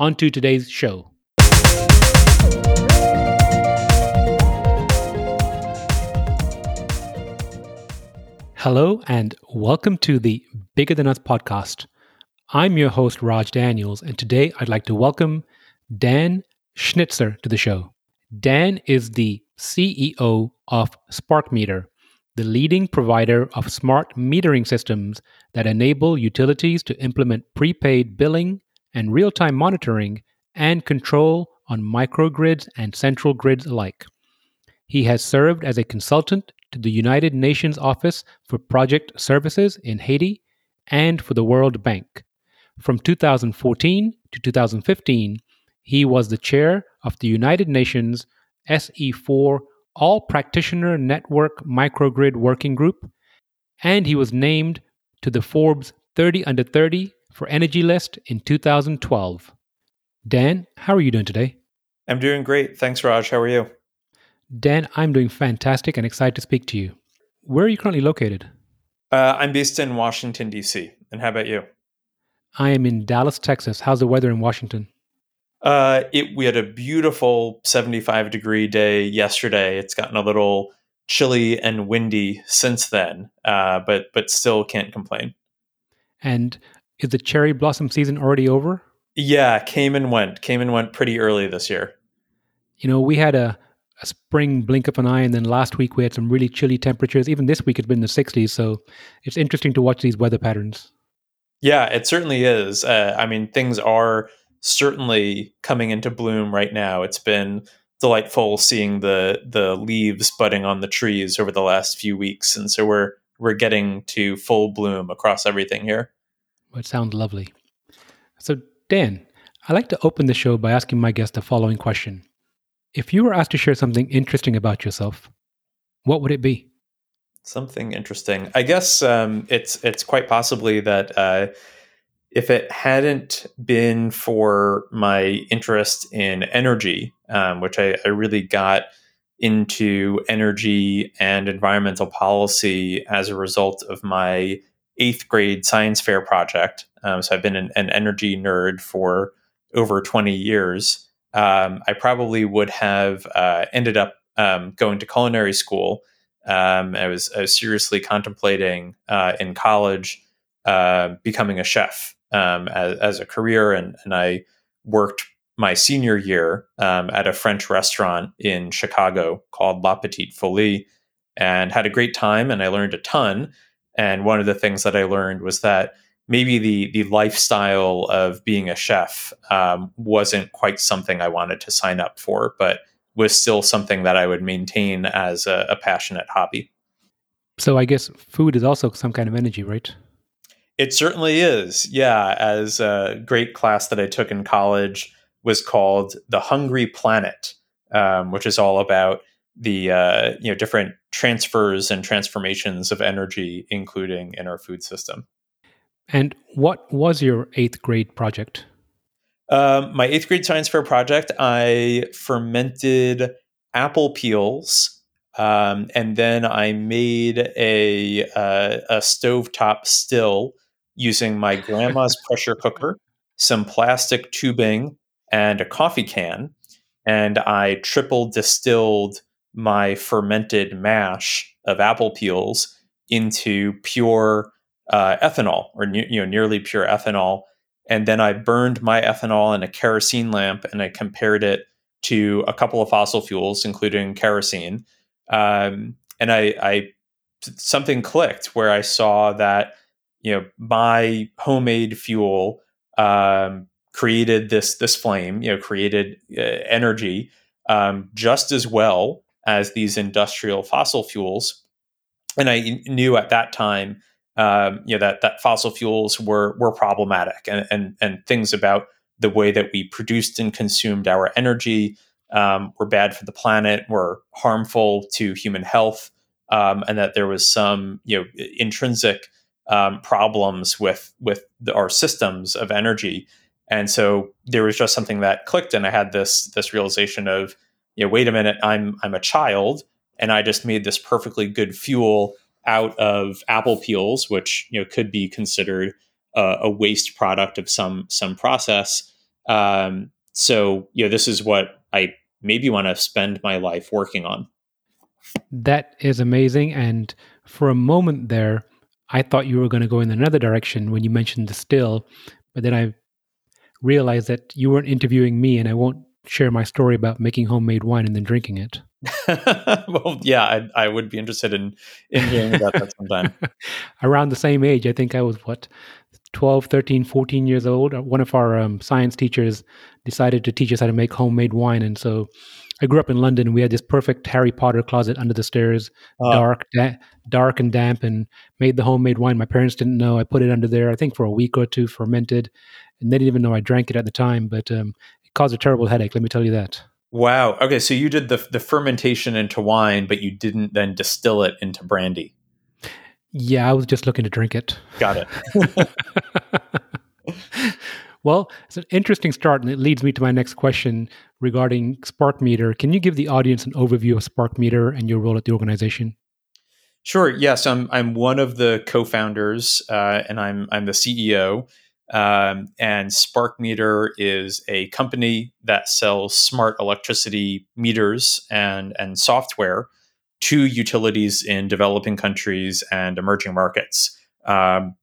on to today's show. Hello, and welcome to the Bigger Than Us podcast. I'm your host, Raj Daniels, and today I'd like to welcome Dan Schnitzer to the show. Dan is the CEO of SparkMeter, the leading provider of smart metering systems that enable utilities to implement prepaid billing and real time monitoring and control on microgrids and central grids alike. He has served as a consultant to the United Nations Office for Project Services in Haiti and for the World Bank. From 2014 to 2015, he was the chair of the United Nations SE4 All Practitioner Network Microgrid Working Group, and he was named to the Forbes 30 Under 30 for Energy List in 2012. Dan, how are you doing today? I'm doing great. Thanks, Raj. How are you? Dan, I'm doing fantastic and excited to speak to you. Where are you currently located? Uh, I'm based in Washington, D.C. And how about you? I am in Dallas, Texas. How's the weather in Washington? Uh, it we had a beautiful 75 degree day yesterday. It's gotten a little chilly and windy since then, uh, but but still can't complain. And is the cherry blossom season already over? Yeah, came and went. Came and went pretty early this year. You know, we had a, a spring blink of an eye, and then last week we had some really chilly temperatures. Even this week it's been in the 60s, so it's interesting to watch these weather patterns. Yeah, it certainly is. Uh, I mean, things are certainly coming into bloom right now. It's been delightful seeing the the leaves budding on the trees over the last few weeks, and so we're we're getting to full bloom across everything here. It sounds lovely. So, Dan, I like to open the show by asking my guest the following question. If you were asked to share something interesting about yourself, what would it be? Something interesting. I guess um, it's it's quite possibly that uh, if it hadn't been for my interest in energy, um, which I, I really got into energy and environmental policy as a result of my eighth grade science fair project. Um, so I've been an, an, energy nerd for over 20 years. Um, I probably would have uh, ended up um, going to culinary school. Um, I, was, I was seriously contemplating uh, in college uh, becoming a chef um, as, as, a career, and, and I worked my senior year um, at a French restaurant in Chicago called La Petite Folie and had a great time and I learned a ton. And one of the things that I learned was that maybe the the lifestyle of being a chef um, wasn't quite something I wanted to sign up for, but was still something that I would maintain as a, a passionate hobby. So I guess food is also some kind of energy, right? It certainly is. Yeah, as a great class that I took in college was called The Hungry Planet, um, which is all about the uh, you know different transfers and transformations of energy, including in our food system. And what was your eighth grade project? Um, my eighth grade science fair project, I fermented apple peels, um, and then I made a uh, a stovetop still using my grandma's pressure cooker, some plastic tubing, and a coffee can. And I triple distilled my fermented mash of apple peels into pure uh, ethanol, or you know, nearly pure ethanol. And then I burned my ethanol in a kerosene lamp, and I compared it to a couple of fossil fuels, including kerosene. Um, and I, I something clicked where I saw that you know my homemade fuel um, created this this flame, you know, created uh, energy um, just as well as these industrial fossil fuels. And I knew at that time, um, you know, that that fossil fuels were were problematic, and and and things about the way that we produced and consumed our energy um, were bad for the planet, were harmful to human health, um, and that there was some you know intrinsic um, problems with with the, our systems of energy. And so there was just something that clicked, and I had this this realization of, you know, wait a minute, I'm I'm a child, and I just made this perfectly good fuel out of apple peels, which you know could be considered a, a waste product of some some process. Um, so you know, this is what I maybe want to spend my life working on. That is amazing, and for a moment there, I thought you were going to go in another direction when you mentioned the still, but then I realized that you weren't interviewing me, and I won't share my story about making homemade wine and then drinking it. well, yeah, I, I, would be interested in, in hearing about that sometime. Around the same age, I think I was what, 12, 13, 14 years old. One of our um, science teachers decided to teach us how to make homemade wine. And so I grew up in London. We had this perfect Harry Potter closet under the stairs, uh, dark, da- dark and damp, and made the homemade wine. My parents didn't know. I put it under there, I think, for a week or two, fermented, and they didn't even know I drank it at the time. But um, it caused a terrible headache. Let me tell you that. Wow. Okay, so you did the the fermentation into wine, but you didn't then distill it into brandy. Yeah, I was just looking to drink it. Got it. Well, it's an interesting start, and it leads me to my next question regarding SparkMeter. Can you give the audience an overview of SparkMeter and your role at the organization? Sure. Yes, I'm. I'm one of the co-founders, uh, and I'm. I'm the CEO. Um, and SparkMeter is a company that sells smart electricity meters and and software to utilities in developing countries and emerging markets. Um,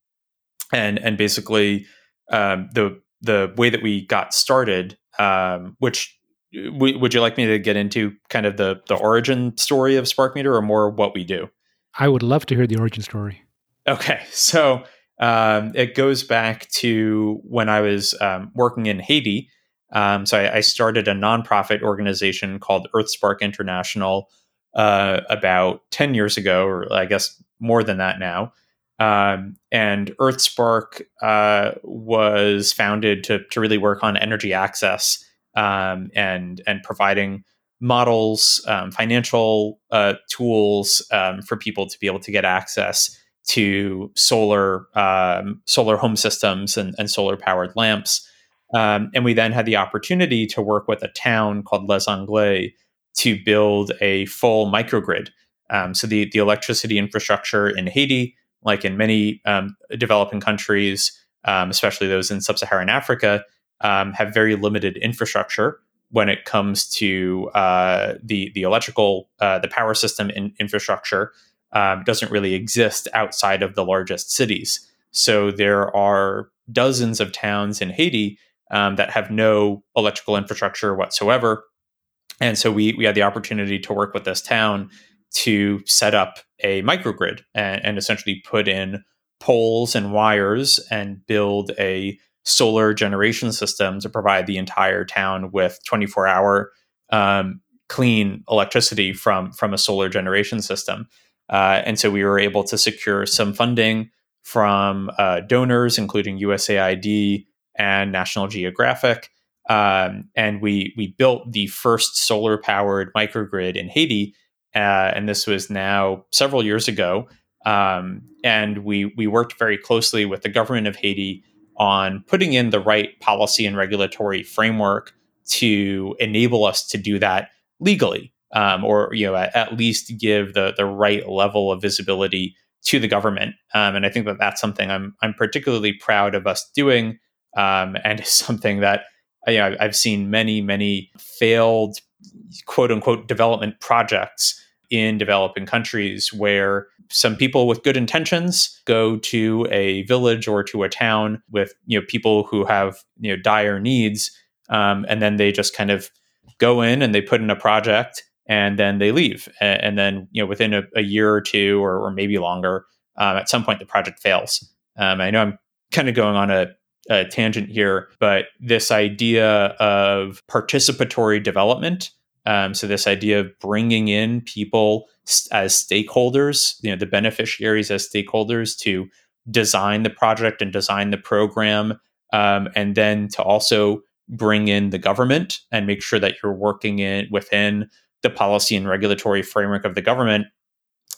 and and basically, um, the the way that we got started, um, which w- would you like me to get into kind of the the origin story of Spark Meter or more what we do? I would love to hear the origin story. Okay, so um, it goes back to when I was um, working in Haiti. Um, so I, I, started a nonprofit organization called EarthSpark International uh, about ten years ago, or I guess more than that now. Um, and EarthSpark uh, was founded to, to really work on energy access um, and and providing models, um, financial uh, tools um, for people to be able to get access to solar um, solar home systems and, and solar powered lamps. Um, and we then had the opportunity to work with a town called Les Anglais to build a full microgrid. so the the electricity infrastructure in Haiti like in many um, developing countries, um, especially those in sub Saharan Africa, um, have very limited infrastructure when it comes to uh, the, the electrical, uh, the power system in infrastructure. Um, doesn't really exist outside of the largest cities. So there are dozens of towns in Haiti um, that have no electrical infrastructure whatsoever. And so we, we had the opportunity to work with this town to set up a microgrid and, and essentially put in poles and wires and build a solar generation system to provide the entire town with 24 hour um, clean electricity from from a solar generation system. Uh, and so we were able to secure some funding from uh, donors, including USAID and National Geographic. Um, and we we built the first solar powered microgrid in Haiti uh, and this was now several years ago. Um, and we we worked very closely with the government of Haiti on putting in the right policy and regulatory framework to enable us to do that legally, um, or you know at, least give the the right level of visibility to the government. Um, and I think that that's something I'm I'm particularly proud of us doing, um, and is something that you know, I've seen many many failed quote unquote development projects in developing countries where some people with good intentions go to a village or to a town with you know people who have you know dire needs um, and then they just kind of go in and they put in a project and then they leave. And, and then you know within a, a year or two or, or maybe longer um, at some point the project fails. Um, i know i'm kind of going on a, a tangent here but this idea of participatory development um, so this idea of bringing in people as stakeholders, you know, the beneficiaries as stakeholders to design the project and design the program um, and then to also bring in the government and make sure that you're working in within the policy and regulatory framework of the government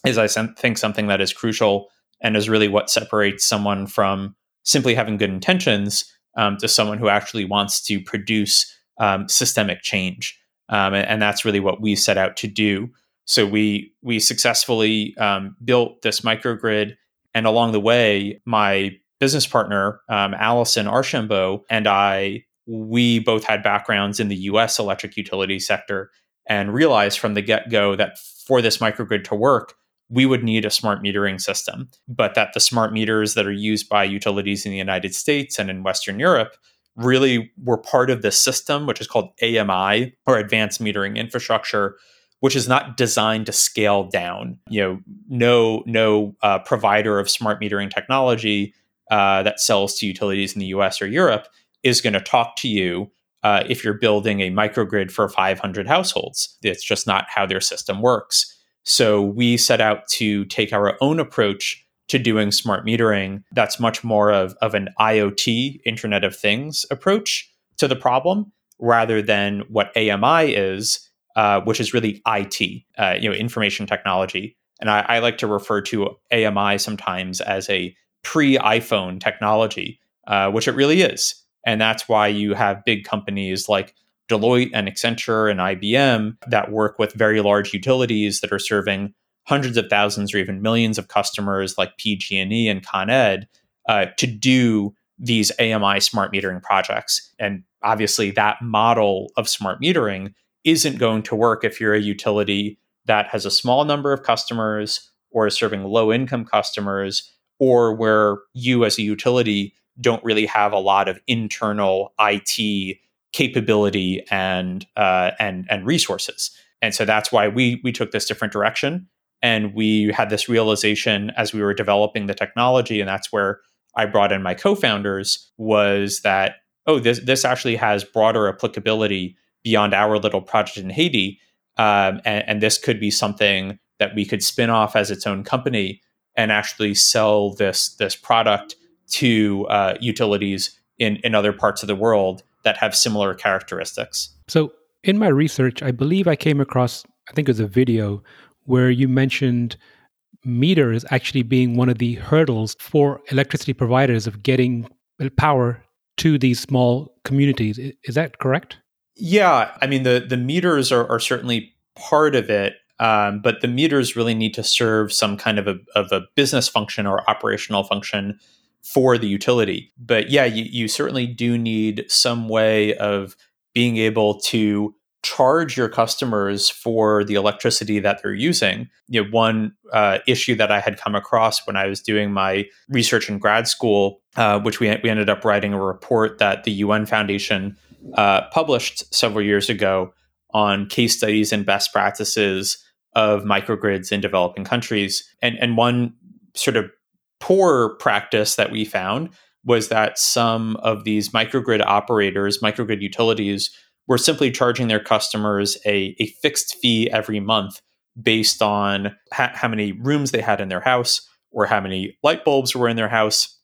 is I think something that is crucial and is really what separates someone from simply having good intentions um, to someone who actually wants to produce um, systemic change. Um, and, and, that's really what we set out to do. So we we successfully um, built this microgrid, and along the way, my business partner um, Allison Archambault and I we both had backgrounds in the U.S. electric utility sector, and realized from the get go that for this microgrid to work, we would need a smart metering system, but that the smart meters that are used by utilities in the United States and in Western Europe really were part of this system, which is called AMI or Advanced Metering Infrastructure, which is not designed to scale down. You know, no no uh, provider of smart metering technology uh, that sells to utilities in the U.S. or Europe is going to talk to you uh, if you're building a microgrid for 500 households. It's just not how their system works. So we set out to take our own approach to doing smart metering that's much more of, of an IoT, Internet of Things approach to the problem rather than what AMI is, uh, which is really IT, uh, you know, information technology. And I, I, like to refer to AMI sometimes as a pre-iPhone technology, uh, which it really is. And that's why you have big companies like Deloitte and Accenture and IBM that work with very large utilities that are serving hundreds of thousands or even millions of customers like PG&E and Con Ed uh, to do these AMI smart metering projects. And obviously, that model of smart metering isn't going to work if you're a utility that has a small number of customers or is serving low income customers or where you as a utility don't really have a lot of internal IT capability and uh, and and resources. And so that's why we we took this different direction. And we had this realization as we were developing the technology, and that's where I brought in my co-founders, was that, oh, this this actually has broader applicability beyond our little project in Haiti. Um, and, and this could be something that we could spin off as its own company and actually sell this this product to uh, utilities in in other parts of the world that have similar characteristics. So, in my research, I believe I came across, I think it was a video where you mentioned meters actually being one of the hurdles for electricity providers of getting power to these small communities. Is that correct? Yeah, I mean the the meters are, are certainly part of it, um, but the meters really need to serve some kind of a of a business function or operational function for the utility. But yeah, you, you certainly do need some way of being able to charge your customers for the electricity that they're using. You know, one uh, issue that I had come across when I was doing my research in grad school, uh, which we we ended up writing a report that the UN Foundation uh, published several years ago on case studies and best practices of microgrids in developing countries. And and one sort of poor practice that we found was that some of these microgrid operators, microgrid utilities, were simply charging their customers a, a fixed fee every month based on ha- how many rooms they had in their house or how many light bulbs were in their house.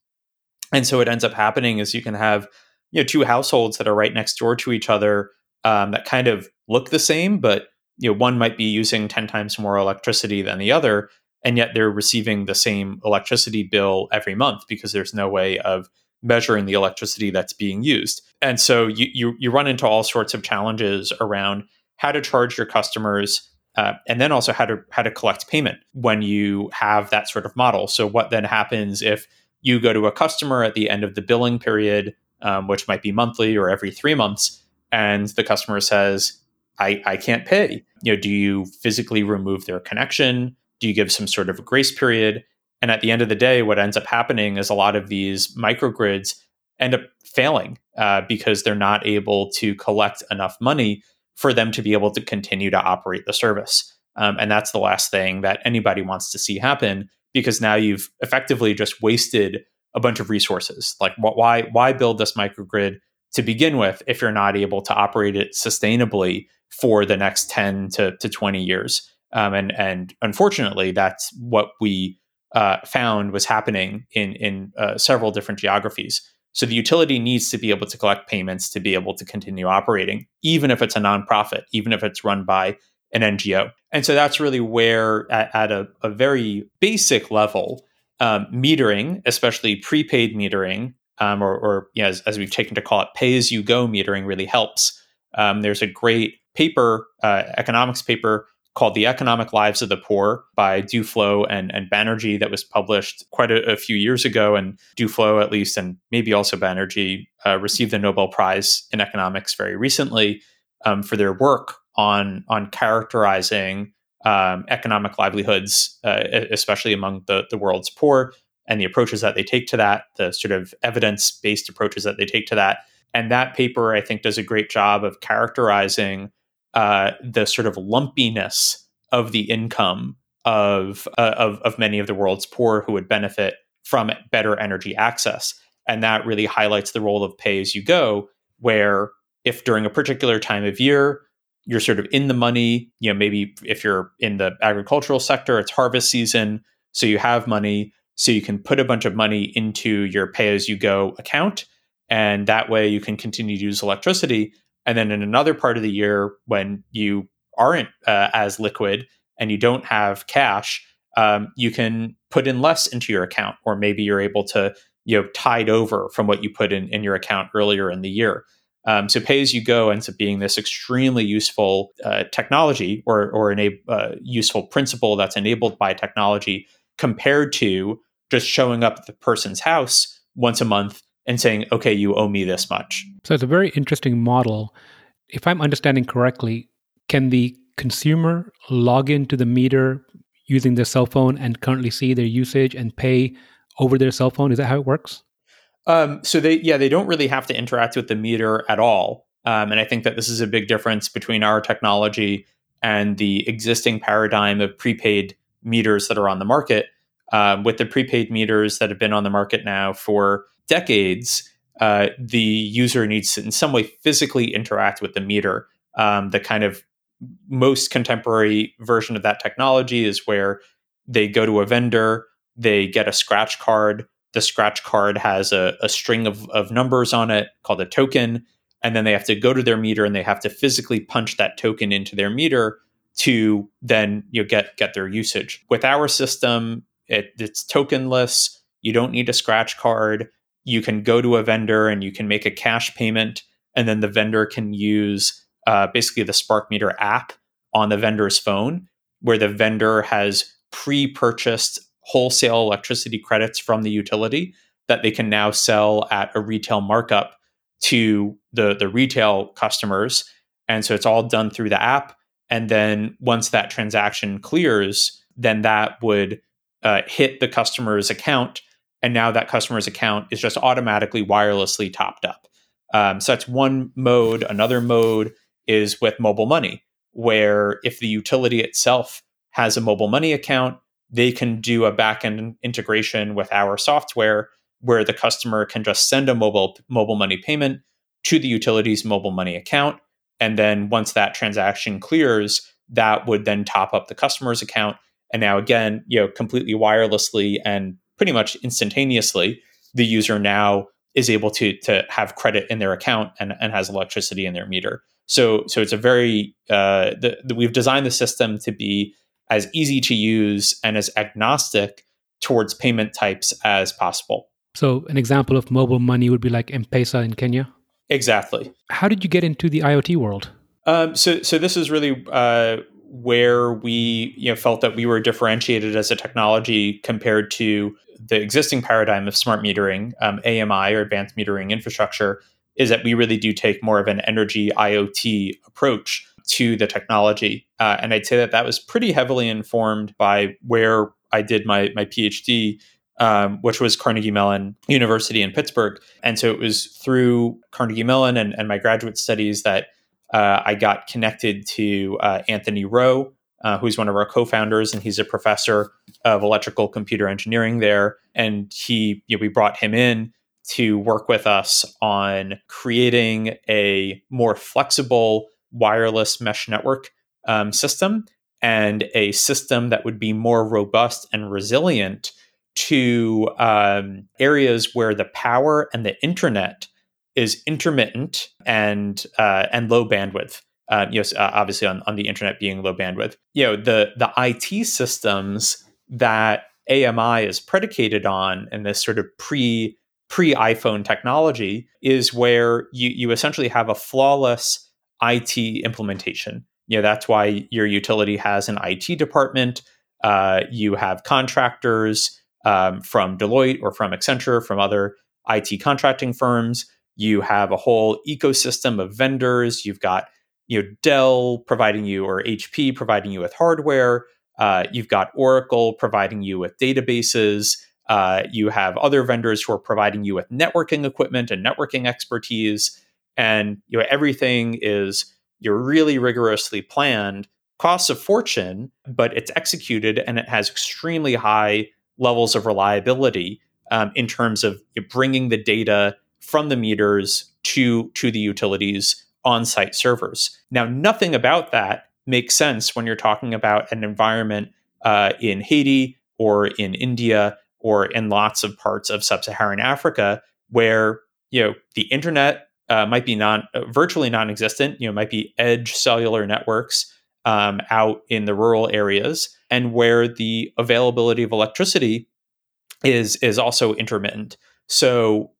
And so what ends up happening is you can have you know two households that are right next door to each other um, that kind of look the same, but you know one might be using 10 times more electricity than the other and yet they're receiving the same electricity bill every month because there's no way of measuring the electricity that's being used. And so you you, you run into all sorts of challenges around how to charge your customers uh, and then also how to how to collect payment when you have that sort of model. So what then happens if you go to a customer at the end of the billing period, um, which might be monthly or every three months, and the customer says, "I I can't pay." You know, do you physically remove their connection? Do you give some sort of grace period? And at the end of the day, what ends up happening is a lot of these microgrids end up failing uh, because they're not able to collect enough money for them to be able to continue to operate the service. Um, and that's the last thing that anybody wants to see happen because now you've effectively just wasted a bunch of resources. Like, why why build this microgrid to begin with if you're not able to operate it sustainably for the next 10 to, to 20 years? Um, and and unfortunately, that's what we uh, found was happening in in uh, several different geographies. So the utility needs to be able to collect payments to be able to continue operating, even if it's a nonprofit, even if it's run by an NGO. And so that's really where, at, at a, a, very basic level, um, metering, especially prepaid metering, um, or, or you know, as, as, we've taken to call it, pay as you go metering, really helps. Um, there's a great paper, uh, economics paper called The Economic Lives of the Poor by Duflo and, and Banerjee that was published quite a, a few years ago. And Duflo, at least, and maybe also Banerjee, uh, received the Nobel Prize in economics very recently um, for their work on, on characterizing um, economic livelihoods, uh, especially among the, the world's poor, and the approaches that they take to that, the sort of evidence based approaches that they take to that. And that paper, I think, does a great job of characterizing uh, the sort of lumpiness of the income of, uh, of of many of the world's poor who would benefit from better energy access, and that really highlights the role of pay as you go, where if during a particular time of year you're sort of in the money, you know, maybe if you're in the agricultural sector, it's harvest season, so you have money, so you can put a bunch of money into your pay as you go account, and that way you can continue to use electricity and then in another part of the year, when you aren't uh, as liquid and you don't have cash, um, you can put in less into your account, or maybe you're able to you know tide over from what you put in in your account earlier in the year. Um, so pay as you go ends up being this extremely useful uh, technology or or a uh, useful principle that's enabled by technology compared to just showing up at the person's house once a month and saying, okay, you owe me this much. So it's a very interesting model. If I'm understanding correctly, can the consumer log into the meter using their cell phone and currently see their usage and pay over their cell phone? Is that how it works? Um, so they, yeah, they don't really have to interact with the meter at all. Um, and I think that this is a big difference between our technology and the existing paradigm of prepaid meters that are on the market. Um, with the prepaid meters that have been on the market now for decades, uh, the user needs to in some way physically interact with the meter. Um, the kind of most contemporary version of that technology is where they go to a vendor, they get a scratch card. The scratch card has a, a string of, of numbers on it called a token. And then they have to go to their meter and they have to physically punch that token into their meter to then you know, get get their usage. With our system, it, it's tokenless. You don't need a scratch card you can go to a vendor and you can make a cash payment, and then the vendor can use uh, basically the Spark Meter app on the vendor's phone, where the vendor has pre purchased wholesale electricity credits from the utility that they can now sell at a retail markup to the, the retail customers. And so it's all done through the app. And then once that transaction clears, then that would uh, hit the customer's account and now that customer's account is just automatically wirelessly topped up. Um, so that's one mode. Another mode is with mobile money, where if the utility itself has a mobile money account, they can do a backend integration with our software where the customer can just send a mobile mobile money payment to the utility's mobile money account. And then once that transaction clears, that would then top up the customer's account. And now again, you know, completely wirelessly and pretty much instantaneously, the user now is able to to have credit in their account and, and has electricity in their meter. So so it's a very uh, the, the, we've designed the system to be as easy to use and as agnostic towards payment types as possible. So an example of mobile money would be like M-Pesa in Kenya. Exactly. How did you get into the IoT world? Um, so so this is really uh, where we you know felt that we were differentiated as a technology compared to the existing paradigm of smart metering, um, AMI or advanced metering infrastructure, is that we really do take more of an energy IoT approach to the technology. Uh, and I'd say that that was pretty heavily informed by where I did my my PhD, um, which was Carnegie Mellon University in Pittsburgh. And so it was through Carnegie Mellon and, and my graduate studies that I got connected to uh, Anthony Rowe, uh, who's one of our co-founders, and he's a professor of electrical computer engineering there. And he, you know, we brought him in to work with us on creating a more flexible wireless mesh network um, system and a system that would be more robust and resilient to um, areas where the power and the internet is intermittent and uh, and low bandwidth. Um, you know, uh, obviously on, on the internet being low bandwidth. You know, the the IT systems that AMI is predicated on, and this sort of pre pre iPhone technology, is where you you essentially have a flawless IT implementation. You know, that's why your utility has an IT department. Uh, you have contractors um, from Deloitte or from Accenture, from other IT contracting firms. You have a whole ecosystem of vendors. You've got you know Dell providing you or HP providing you with hardware. Uh, you've got Oracle providing you with databases. Uh, you have other vendors who are providing you with networking equipment and networking expertise, and you know everything is you're really rigorously planned. Costs a fortune, but it's executed and it has extremely high levels of reliability um, in terms of bringing the data from the meters to to the utilities on-site servers. Now, nothing about that makes sense when you're talking about an environment uh, in Haiti or in India or in lots of parts of sub-Saharan Africa where you know the internet uh, might be non uh, virtually non-existent. You know, might be edge cellular networks um, out in the rural areas, and where the availability of electricity is is also intermittent. So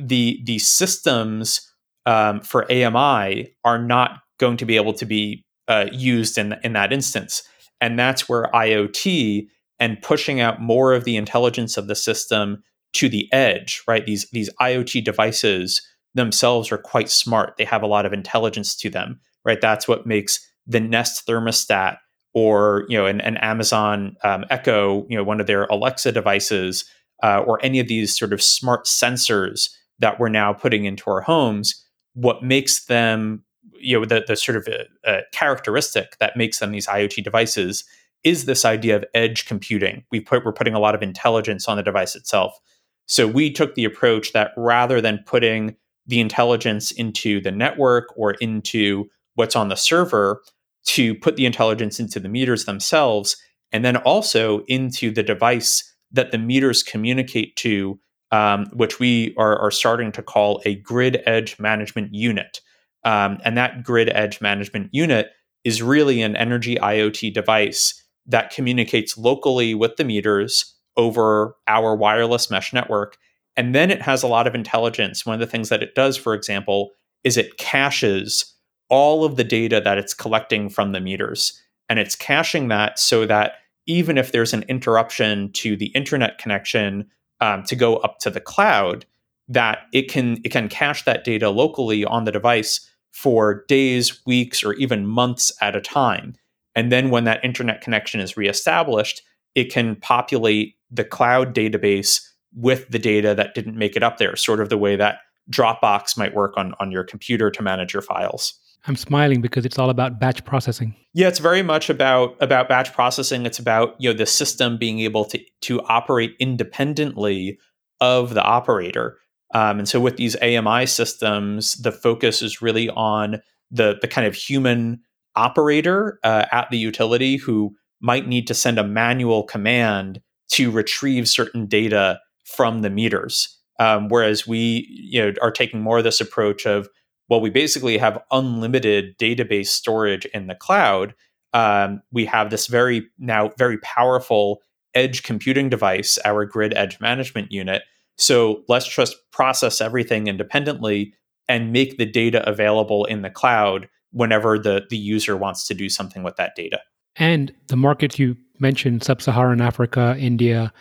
the the systems um, for AMI are not going to be able to be uh, used in in that instance, and that's where IoT and pushing out more of the intelligence of the system to the edge, right? These these IoT devices themselves are quite smart. They have a lot of intelligence to them, right? That's what makes the Nest thermostat or you know an, an Amazon um, Echo, you know one of their Alexa devices, uh, or any of these sort of smart sensors that we're now putting into our homes. What makes them, you know, the, the sort of uh, uh, characteristic that makes them these IoT devices is this idea of edge computing. We put we're putting a lot of intelligence on the device itself. So we took the approach that rather than putting the intelligence into the network or into what's on the server, to put the intelligence into the meters themselves, and then also into the device that the meters communicate to, um, which we are, are, starting to call a grid edge management unit. Um, and that grid edge management unit is really an energy IoT device that communicates locally with the meters over our wireless mesh network. And then it has a lot of intelligence. One of the things that it does, for example, is it caches all of the data that it's collecting from the meters. And it's caching that so that even if there's an interruption to the internet connection um, to go up to the cloud, that it can it can cache that data locally on the device for days, weeks, or even months at a time. And then when that internet connection is reestablished, it can populate the cloud database with the data that didn't make it up there, sort of the way that Dropbox might work on, on your computer to manage your files. I'm smiling because it's all about batch processing. Yeah, it's very much about about batch processing. It's about you know the system being able to to operate independently of the operator. Um, and so with these AMI systems, the focus is really on the the kind of human operator uh, at the utility who might need to send a manual command to retrieve certain data from the meters. Um, whereas we you know are taking more of this approach of well, we basically have unlimited database storage in the cloud. Um, we have this very now very powerful edge computing device, our grid edge management unit. So let's just process everything independently and make the data available in the cloud whenever the, the user wants to do something with that data. And the market you mentioned, sub Saharan Africa, India,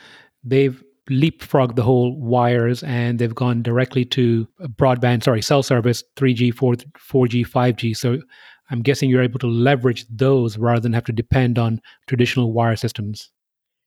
they've leapfrogged the whole wires and they've gone directly to broadband, sorry, cell service, 3G, 4, 4G, 5G. So I'm guessing you're able to leverage those rather than have to depend on traditional wire systems.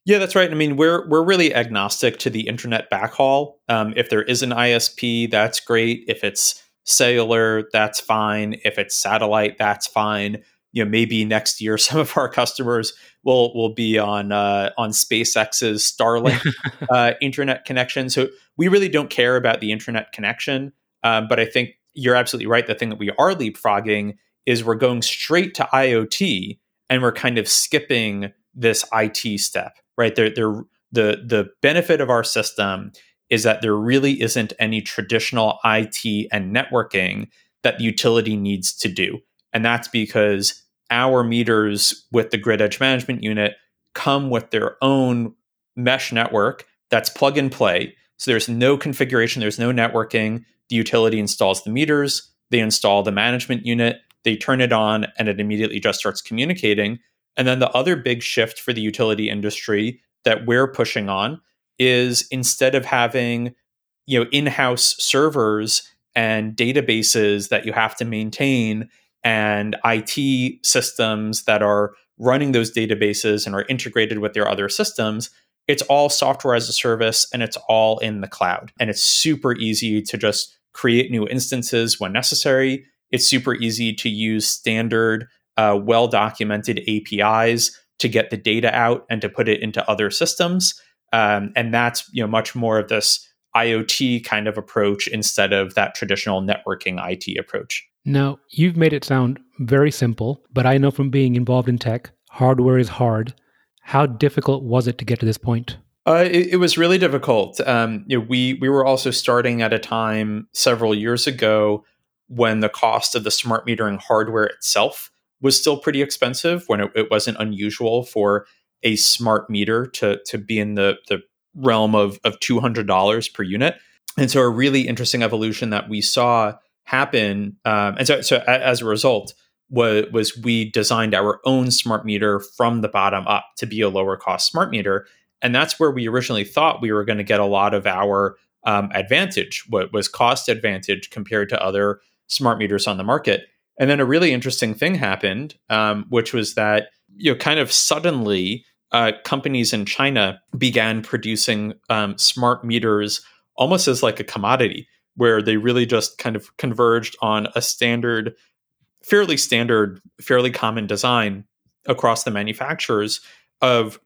Yeah, that's right. I mean, we're we're really agnostic to the internet backhaul. Um, if there is an ISP, that's great. If it's cellular, that's fine. If it's satellite, that's fine you know maybe next year some of our customers will will be on uh, on SpaceX's Starlink uh, internet connection. So we really don't care about the internet connection, um, but I think you're absolutely right. The thing that we are leapfrogging is we're going straight to IoT and we're kind of skipping this IT step, right? They're they're the the benefit of our system is that there really isn't any traditional IT and networking that the utility needs to do. And that's because our meters with the grid edge management unit come with their own mesh network that's plug and play. So there's no configuration, there's no networking. The utility installs the meters, they install the management unit, they turn it on, and it immediately just starts communicating. And then the other big shift for the utility industry that we're pushing on is instead of having you know in-house servers and databases that you have to maintain and IT systems that are running those databases and are integrated with their other systems it's all software as a service and it's all in the cloud. And it's super easy to just create new instances when necessary. It's super easy to use standard uh, well documented apis to get the data out and to put it into other systems. Um, and that's you know much more of this IoT kind of approach instead of that traditional networking IT approach. Now, you've made it sound very simple, but I know from being involved in tech, hardware is hard. How difficult was it to get to this point? Uh, it, it, was really difficult. Um, you know, we we were also starting at a time several years ago when the cost of the smart metering hardware itself was still pretty expensive. When it, it wasn't unusual for a smart meter to to be in the the realm of of two hundred dollars per unit. And so a really interesting evolution that we saw happen. Um, and so so as a result, was was we designed our own smart meter from the bottom up to be a lower cost smart meter. And that's where we originally thought we were going to get a lot of our um, advantage, what was cost advantage compared to other smart meters on the market. And then a really interesting thing happened, um, which was that you know kind of suddenly uh, companies in China began producing um, smart meters almost as like a commodity, where they really just kind of converged on a standard, fairly standard, fairly common design across the manufacturers of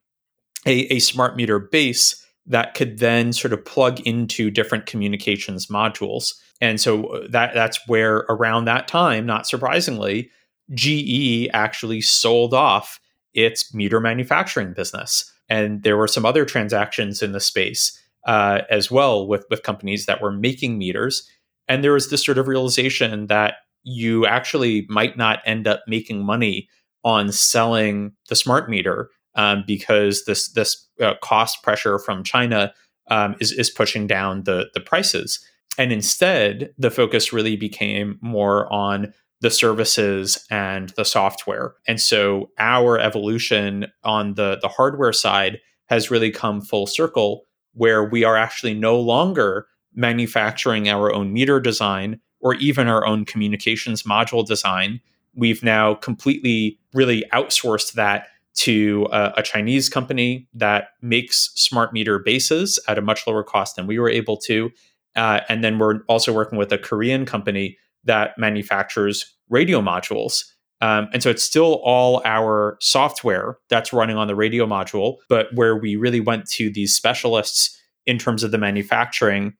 a, a smart meter base that could then sort of plug into different communications modules. And so uh, that that's where around that time, not surprisingly, GE actually sold off its meter manufacturing business. And there were some other transactions in the space uh, as well with, with companies that were making meters. And there was this sort of realization that you actually might not end up making money on selling the smart meter um, because this this uh, cost pressure from China um, is is pushing down the the prices. And instead, the focus really became more on the services and the software. And so our evolution on the, the hardware side has really come full circle where we are actually no longer manufacturing our own meter design or even our own communications module design. We've now completely really outsourced that to a, a Chinese company that makes smart meter bases at a much lower cost than we were able to. Uh, and then we're also working with a Korean company that manufactures radio modules. Um, and so it's still all our software that's running on the radio module, but where we really went to these specialists in terms of the manufacturing,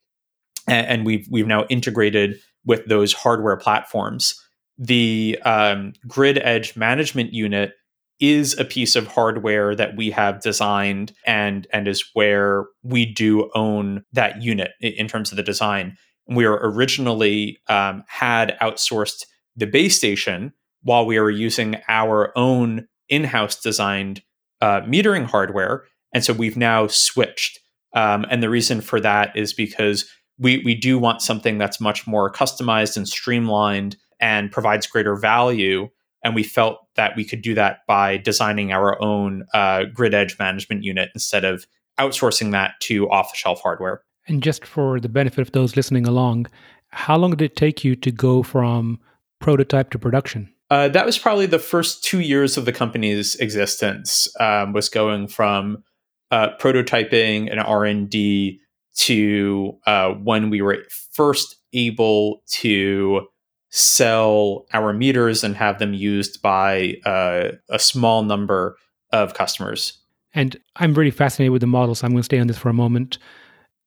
and, and we've we've now integrated with those hardware platforms. The um, grid edge management unit is a piece of hardware that we have designed and and is where we do own that unit in terms of the design we originally um, had outsourced the base station while we were using our own in-house designed uh, metering hardware and so we've now switched um, and the reason for that is because we we do want something that's much more customized and streamlined and provides greater value and we felt that we could do that by designing our own uh, grid edge management unit instead of outsourcing that to off-the-shelf hardware and just for the benefit of those listening along, how long did it take you to go from prototype to production? Uh, that was probably the first two years of the company's existence. Um, was going from uh, prototyping and R and D to uh, when we were first able to sell our meters and have them used by uh, a small number of customers. And I'm really fascinated with the model, so I'm going to stay on this for a moment.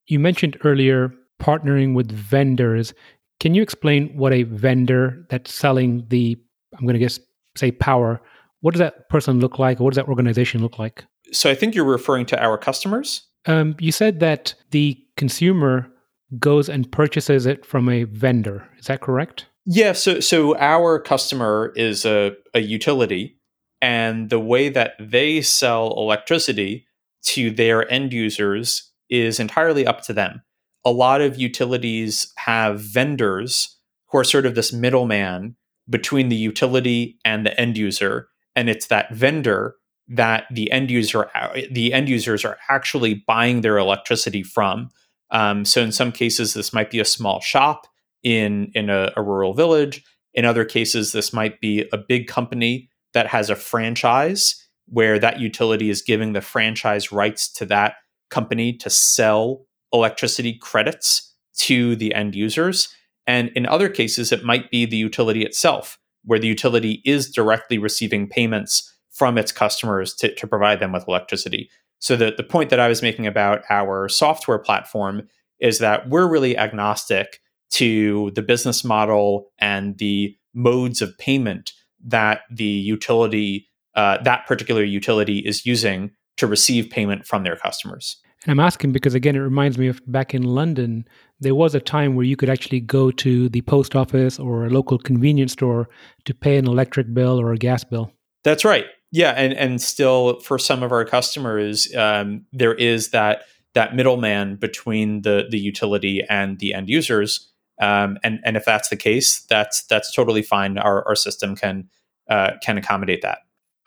You mentioned earlier partnering with vendors. Can you explain what a vendor that's selling the, I'm going to guess, say power, what does that person look like? What does that organization look like? So I think you're referring to our customers. Um, you said that the consumer goes and purchases it from a vendor. Is that correct? Yeah. So, so our customer is a, a utility, and the way that they sell electricity to their end users is entirely up to them. A lot of utilities have vendors who are sort of this middleman between the utility and the end user, and it's that vendor that the end user the end users are actually buying their electricity from. Um, so in some cases, this might be a small shop in in a, a rural village. In other cases, this might be a big company that has a franchise where that utility is giving the franchise rights to that company to sell electricity credits to the end users. And in other cases, it might be the utility itself, where the utility is directly receiving payments from its customers to, to provide them with electricity. So the, the point that I was making about our software platform is that we're really agnostic to the business model and the modes of payment that the utility, uh, that particular utility is using to receive payment from their customers. And I'm asking because, again, it reminds me of back in London, there was a time where you could actually go to the post office or a local convenience store to pay an electric bill or a gas bill. That's right. Yeah, and and still for some of our customers, um, there is that that middleman between the the utility and the end users. Um, and and if that's the case, that's that's totally fine. Our our system can uh, can accommodate that.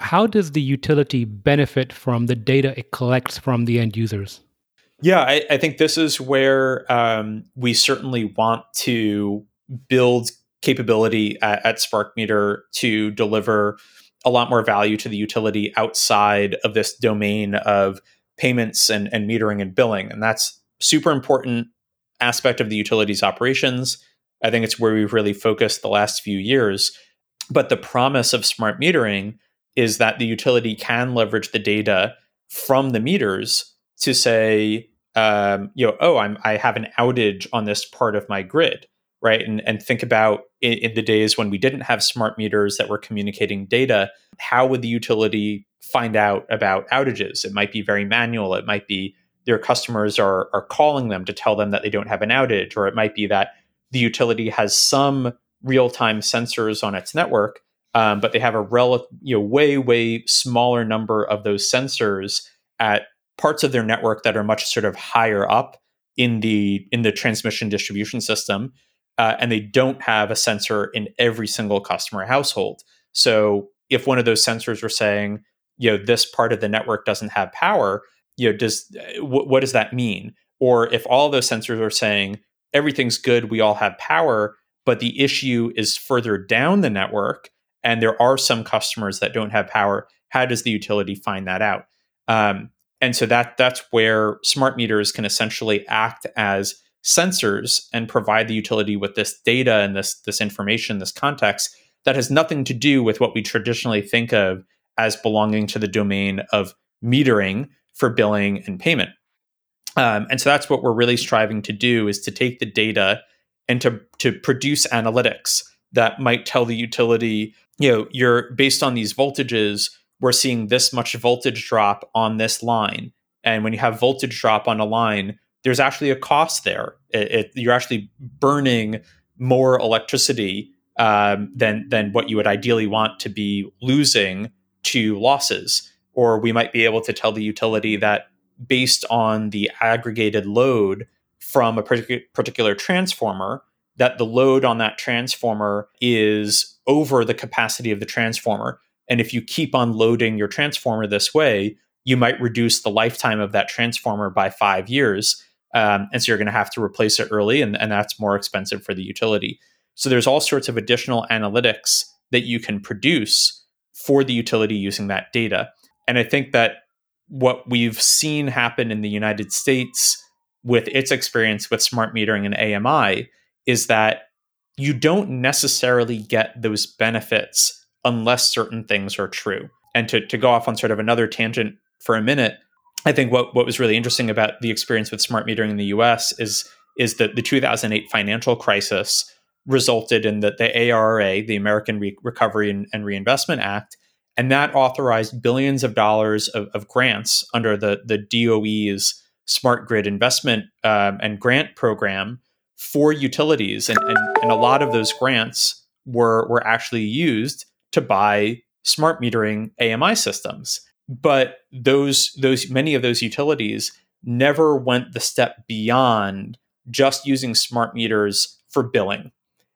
How does the utility benefit from the data it collects from the end users? Yeah, I, I think this is where um, we certainly want to build capability at, at SparkMeter to deliver a lot more value to the utility outside of this domain of payments and, and metering and billing. And that's super important aspect of the utility's operations. I think it's where we've really focused the last few years. But the promise of smart metering is that the utility can leverage the data from the meters to say, um, you know, oh, I'm I have an outage on this part of my grid right? And, and think about in, in, the days when we didn't have smart meters that were communicating data, how would the utility find out about outages? It might be very manual. It might be their customers are, are calling them to tell them that they don't have an outage, or it might be that the utility has some real time sensors on its network, um, but they have a rel- you know, way, way smaller number of those sensors at parts of their network that are much sort of higher up in the in the transmission distribution system uh, and they don't have a sensor in every single customer household. So if one of those sensors were saying, you know, this part of the network doesn't have power, you know, does uh, w- what does that mean? Or if all those sensors are saying everything's good, we all have power, but the issue is further down the network, and there are some customers that don't have power. How does the utility find that out? Um, and so that that's where smart meters can essentially act as sensors and provide the utility with this data and this this information, this context that has nothing to do with what we traditionally think of as belonging to the domain of metering for billing and payment. Um, and so that's what we're really striving to do is to take the data and to to produce analytics that might tell the utility, you know, you're based on these voltages, we're seeing this much voltage drop on this line. And when you have voltage drop on a line, there's actually a cost there. It, it, you're actually burning more electricity um, than than what you would ideally want to be losing to losses. Or we might be able to tell the utility that based on the aggregated load from a particular transformer, that the load on that transformer is over the capacity of the transformer. And if you keep on loading your transformer this way, you might reduce the lifetime of that transformer by five years. Um, and so you're going to have to replace it early, and, and that's more expensive for the utility. So there's all sorts of additional analytics that you can produce for the utility using that data. And I think that what we've seen happen in the United States with its experience with smart metering and AMI is that you don't necessarily get those benefits unless certain things are true. And to, to go off on sort of another tangent for a minute, I think what what was really interesting about the experience with smart metering in the U.S. is is that the 2008 financial crisis resulted in the, the ARRA, the American Re- Recovery and, and, Reinvestment Act, and that authorized billions of dollars of, of grants under the the DOE's smart grid investment um, and grant program for utilities, and, and, and a lot of those grants were were actually used to buy smart metering AMI systems. But those those many of those utilities never went the step beyond just using smart meters for billing.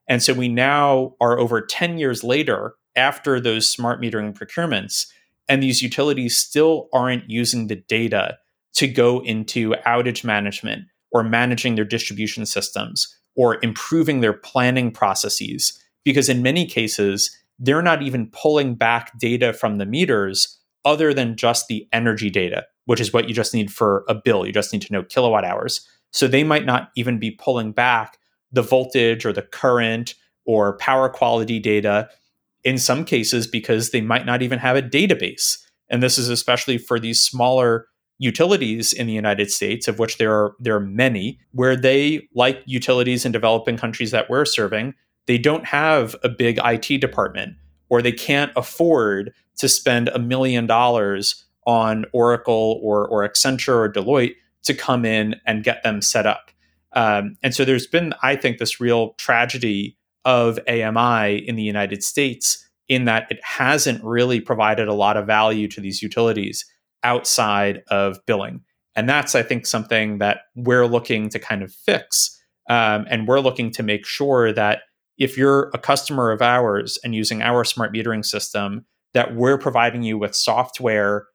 And so we now are over 10 years later after those smart metering procurements, and these utilities still aren't using the data to go into outage management or managing their distribution systems or improving their planning processes. Because in many cases, they're not even pulling back data from the meters other than just the energy data, which is what you just need for a bill. You just need to know kilowatt hours. So they might not even be pulling back the voltage or the current or power quality data in some cases because they might not even have a database. And this is especially for these smaller utilities in the United States, of which there are there are many, where they, like utilities in developing countries that we're serving, they don't have a big IT department or they can't afford to spend a million dollars on Oracle or, or Accenture or Deloitte to come in and get them set up. Um, and so there's been, I think, this real tragedy of AMI in the United States in that it hasn't really provided a lot of value to these utilities outside of billing. And that's, I think, something that we're looking to kind of fix. Um, and we're looking to make sure that if you're a customer of ours and using our smart metering system, that we're providing you with software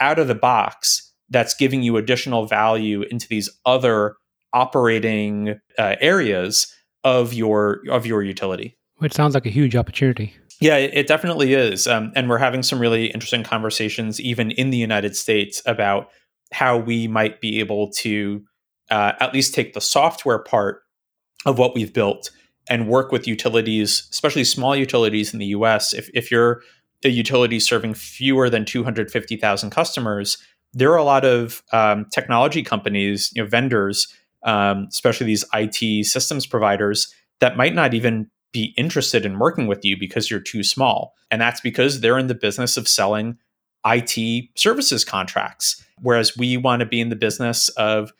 out of the box that's giving you additional value into these other operating uh, areas of your of your utility. It sounds like a huge opportunity. Yeah, it, it definitely is, um, and we're having some really interesting conversations even in the United States about how we might be able to uh, at least take the software part of what we've built and work with utilities, especially small utilities in the US. If, if you're a utility serving fewer than 250,000 customers, there are a lot of um, technology companies, you know, vendors, um, especially these IT systems providers, that might not even be interested in working with you because you're too small. And that's because they're in the business of selling IT services contracts. Whereas we want to be in the business of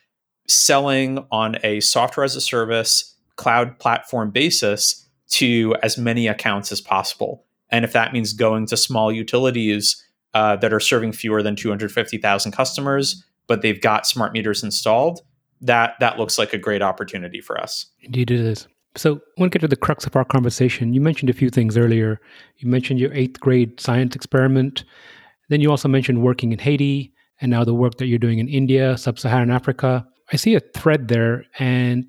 selling on a software as a service cloud platform basis to as many accounts as possible. And if that means going to small utilities uh, that are serving fewer than 250,000 customers, but they've got smart meters installed, that that looks like a great opportunity for us. Indeed, it is. So, I want to get to the crux of our conversation. You mentioned a few things earlier. You mentioned your eighth grade science experiment. Then you also mentioned working in Haiti and now the work that you're doing in India, sub Saharan Africa. I see a thread there. And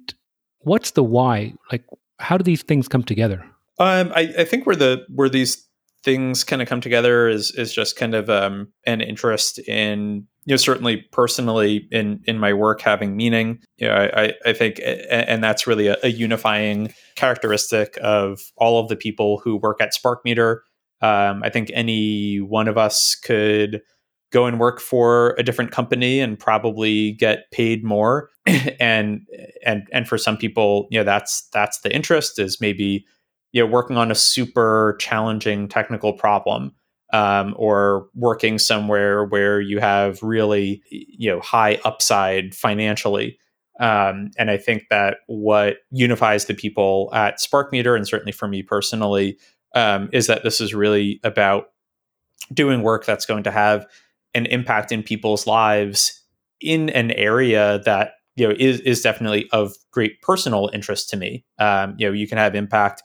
what's the why? Like, how do these things come together? Um, I, I, think where the where these things kind of come together is is just kind of um, an interest in you know certainly personally in in my work having meaning you know i i think and that's really a, a unifying characteristic of all of the people who work at sparkmeter. Um, i think any one of us could go and work for a different company and probably get paid more. And and and for some people you know that's that's the interest is maybe you know working on a super challenging technical problem um, or working somewhere where you have really you know high upside financially. Um, and I think that what unifies the people at SparkMeter, and certainly for me personally, um, is that this is really about doing work that's going to have an impact in people's lives in an area that you know is is definitely of great personal interest to me. Um, you know, you can have impact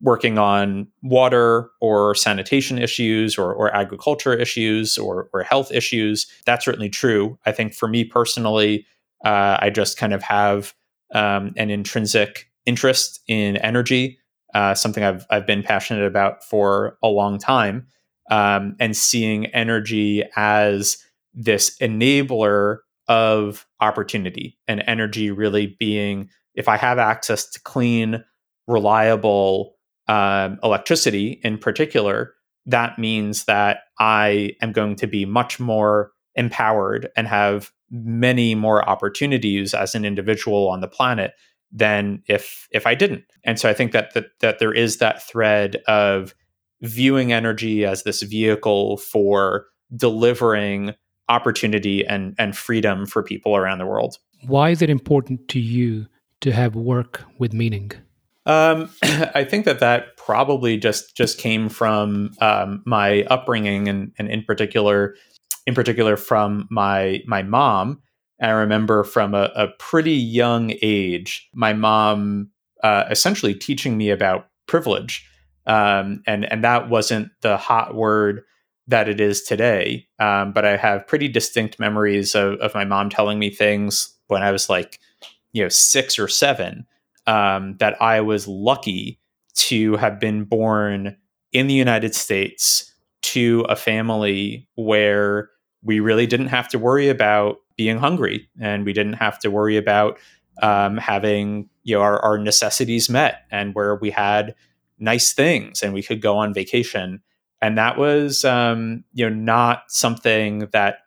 working on water or sanitation issues or, or agriculture issues or, or health issues. That's certainly true. I think for me personally, uh, I just kind of have um, an intrinsic interest in energy, uh, something I've, I've been passionate about for a long time. Um, and seeing energy as this enabler of opportunity and energy really being if I have access to clean, reliable, um, electricity in particular, that means that I am going to be much more empowered and have many more opportunities as an individual on the planet than if if I didn't. And so I think that that, that there is that thread of viewing energy as this vehicle for delivering opportunity and and freedom for people around the world. Why is it important to you to have work with meaning? Um, I think that that probably just just came from um, my upbringing, and, and in particular, in particular from my my mom. I remember from a, a pretty young age, my mom uh, essentially teaching me about privilege, um, and and that wasn't the hot word that it is today. Um, but I have pretty distinct memories of, of my mom telling me things when I was like, you know, six or seven, um, that I was lucky to have been born in the United States to a family where we really didn't have to worry about being hungry and we didn't have to worry about um, having you know our, our necessities met and where we had nice things and we could go on vacation. And that was um, you know not something that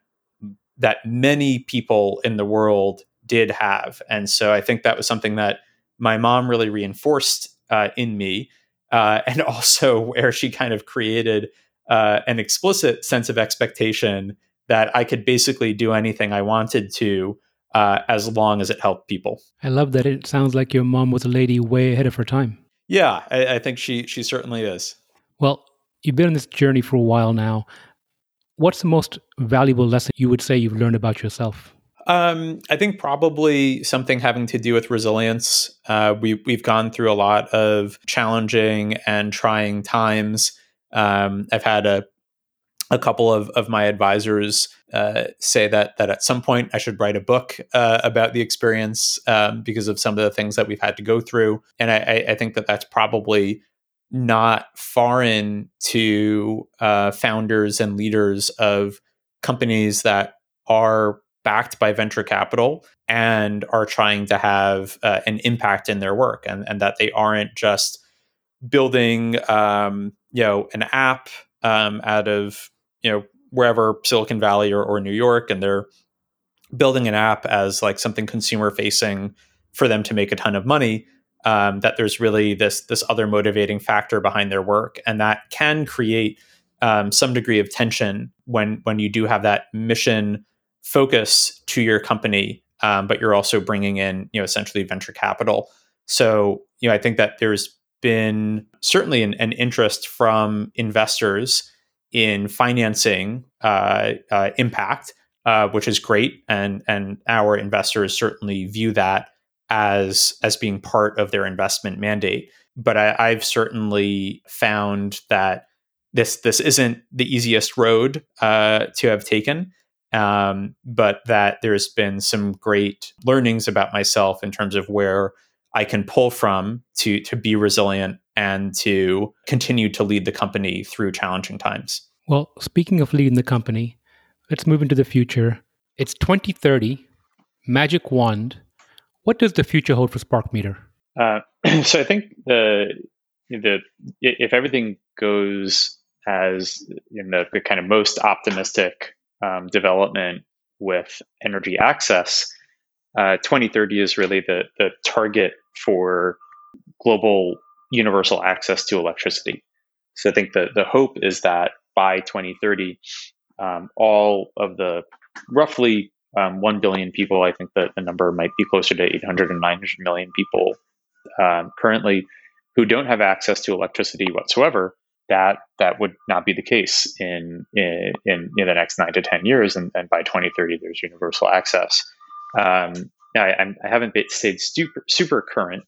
that many people in the world did have. And so i think that was something that my mom really reinforced uh, in me uh, and also where she kind of created uh, an explicit sense of expectation that i could basically do anything i wanted to uh, as long as it helped people i love that it sounds like your mom was a lady way ahead of her time yeah I, I think she she certainly is well you've been on this journey for a while now. What's the most valuable lesson you would say you've learned about yourself? Um, I think probably something having to do with resilience. Uh, we, we've gone through a lot of challenging and trying times. Um, I've had a a couple of, of my advisors uh, say that that at some point I should write a book uh, about the experience um, because of some of the things that we've had to go through, and I, I think that that's probably not foreign to uh, founders and leaders of companies that are backed by venture capital and are trying to have uh, an impact in their work and, and that they aren't just building um, you know an app um, out of you know wherever silicon valley or, or new york and they're building an app as like something consumer facing for them to make a ton of money um, that there's really this this other motivating factor behind their work, and that can create um, some degree of tension when when you do have that mission focus to your company, um, but you're also bringing in you know essentially venture capital. So you know I think that there's been certainly an, an interest from investors in financing uh, uh, impact, uh, which is great, and and our investors certainly view that as as being part of their investment mandate. But I, have certainly found that this this isn't the easiest road uh, to have taken, um, but that there's been some great learnings about myself in terms of where I can pull from to to be resilient and to continue to lead the company through challenging times. Well, speaking of leading the company, let's move into the future. It's 2030, magic wand what does the future hold for SparkMeter? Uh, so I think the the if everything goes as in the, the kind of most optimistic um, development with energy access, uh, 2030 is really the the target for global universal access to electricity. So I think the the hope is that by 2030, um, all of the roughly um, 1 billion people. I think that the number might be closer to 800 and 900 million people um, currently who don't have access to electricity whatsoever. That that would not be the case in in, in, the next nine to 10 years. And, and by 2030, there's universal access. Um, I, I haven't stayed super, super current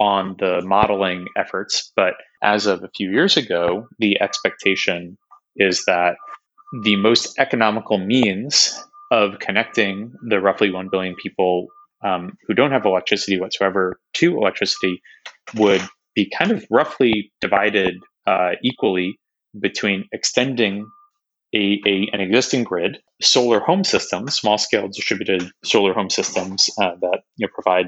on the modeling efforts, but as of a few years ago, the expectation is that the most economical means of connecting the roughly 1 billion people um, who don't have electricity whatsoever to electricity would be kind of roughly divided uh, equally between extending a, a, an existing grid, solar home systems, small scale distributed solar home systems uh, that you know, provide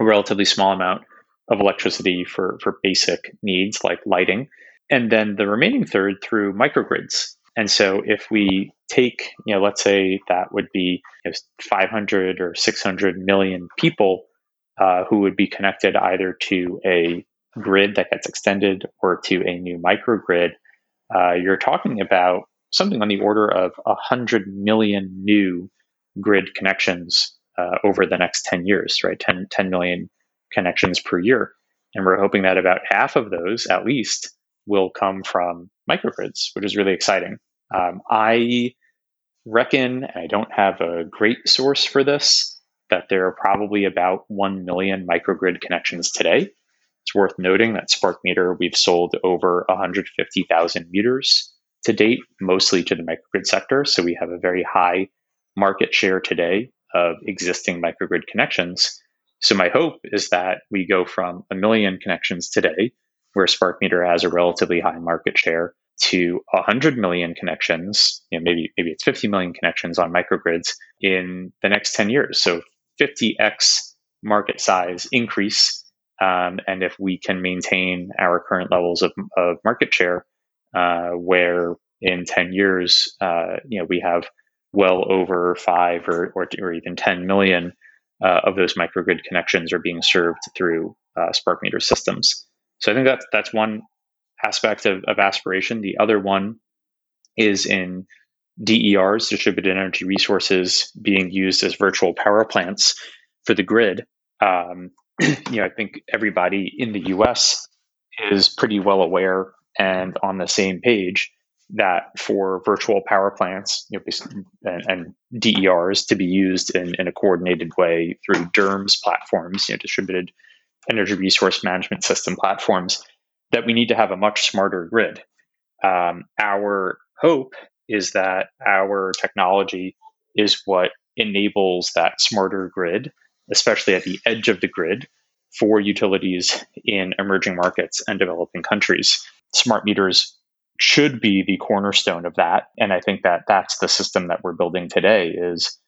a relatively small amount of electricity for, for basic needs like lighting, and then the remaining third through microgrids. And so if we take, you know, let's say that would be you know, 500 or 600 million people uh, who would be connected either to a grid that gets extended or to a new microgrid, uh, you're talking about something on the order of 100 million new grid connections uh, over the next 10 years, right? 10, 10 million connections per year. And we're hoping that about half of those, at least, will come from microgrids, which is really exciting. Um, I reckon, and I don't have a great source for this, that there are probably about 1 million microgrid connections today. It's worth noting that Spark Meter, we've sold over 150,000 meters to date, mostly to the microgrid sector. So we have a very high market share today of existing microgrid connections. So my hope is that we go from a million connections today, where Spark Meter has a relatively high market share, to 100 million connections, you know, maybe maybe it's 50 million connections on microgrids in the next 10 years. So 50x market size increase. Um, and if we can maintain our current levels of, of market share, uh, where in 10 years, uh, you know, we have well over five or, or, or even 10 million uh, of those microgrid connections are being served through uh, Spark Meter systems. So I think that's that's one aspect of, of aspiration. The other one is in DERs, distributed energy resources, being used as virtual power plants for the grid. Um, you know, I think everybody in the U.S. is pretty well aware and on the same page that for virtual power plants you know, and, and, DERs to be used in, in a coordinated way through DERMS platforms, you know, distributed energy resource management system platforms, that we need to have a much smarter grid. Um, our hope is that our technology is what enables that smarter grid, especially at the edge of the grid, for utilities in emerging markets and developing countries. Smart meters should be the cornerstone of that, and I think that that's the system that we're building today. Is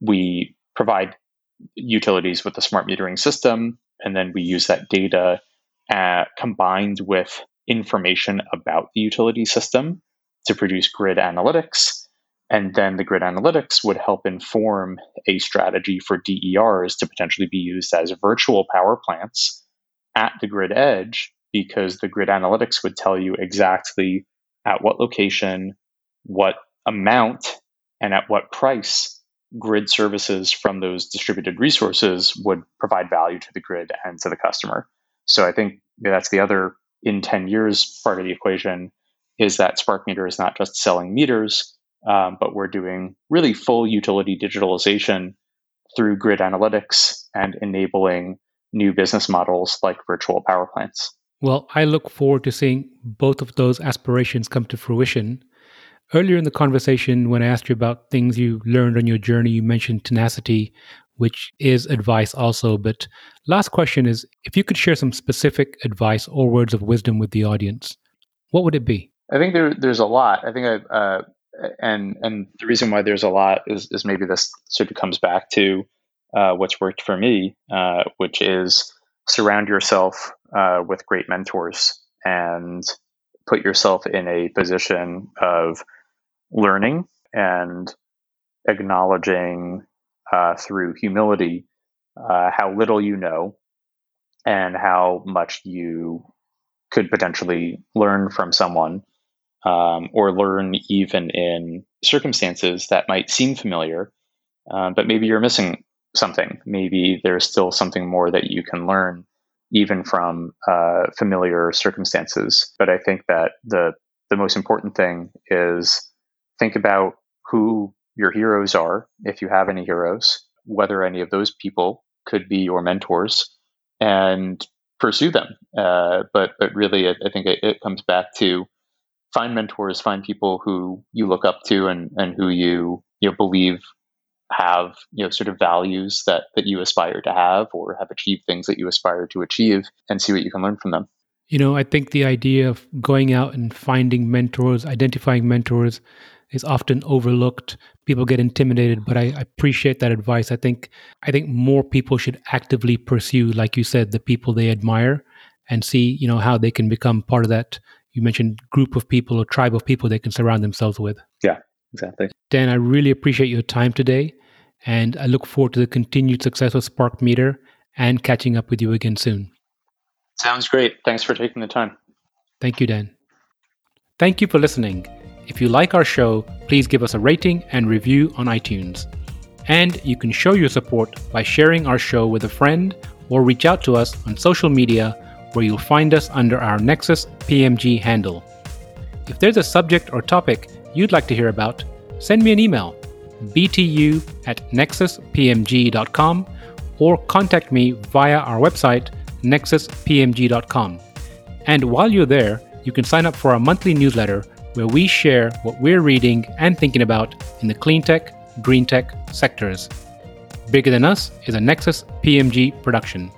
we provide utilities with a smart metering system, and then we use that data uh, combined with information about the utility system to produce grid analytics. And then the grid analytics would help inform a strategy for DERs to potentially be used as virtual power plants at the grid edge, because the grid analytics would tell you exactly at what location, what amount, and at what price grid services from those distributed resources would provide value to the grid and to the customer. So I think that's the other in 10 years part of the equation is that Spark Meter is not just selling meters, um, but we're doing really full utility digitalization through grid analytics and enabling new business models like virtual power plants. Well, I look forward to seeing both of those aspirations come to fruition. Earlier in the conversation, when I asked you about things you learned on your journey, you mentioned tenacity, which is advice also. But last question is if you could share some specific advice or words of wisdom with the audience, what would it be? I think there, there's a lot. I think I, uh, and and the reason why there's a lot is, is maybe this sort of comes back to uh, what's worked for me, uh, which is surround yourself uh, with great mentors and put yourself in a position of learning and acknowledging uh, through humility uh, how little you know and how much you could potentially learn from someone um, or learn even in circumstances that might seem familiar, uh, but maybe you're missing something. Maybe there's still something more that you can learn even from uh, familiar circumstances. But I think that the the most important thing is think about who your heroes are, if you have any heroes, whether any of those people could be your mentors, and pursue them. Uh, but but really, I, I think it, it, comes back to find mentors, find people who you look up to, and and who you you know, believe have you know sort of values that that you aspire to have, or have achieved things that you aspire to achieve, and see what you can learn from them. You know, I think the idea of going out and finding mentors, identifying mentors, is often overlooked. People get intimidated, but I, I, appreciate that advice. I think I think more people should actively pursue, like you said, the people they admire and see, you know, how they can become part of that. You mentioned group of people or tribe of people they can surround themselves with. Yeah, exactly. Dan, I really appreciate your time today, and I look forward to the continued success of Spark Meter and catching up with you again soon. Sounds great. Thanks for taking the time. Thank you, Dan. Thank you for listening. If you like our show, please give us a rating and review on iTunes. And you can show your support by sharing our show with a friend or reach out to us on social media where you'll find us under our Nexus PMG handle. If there's a subject or topic you'd like to hear about, send me an email btu at nexuspmg.com or contact me via our website nexuspmg.com. And while you're there, you can sign up for our monthly newsletter where we share what we're reading and thinking about in the clean tech, green tech sectors. Bigger Than Us is a Nexus PMG production.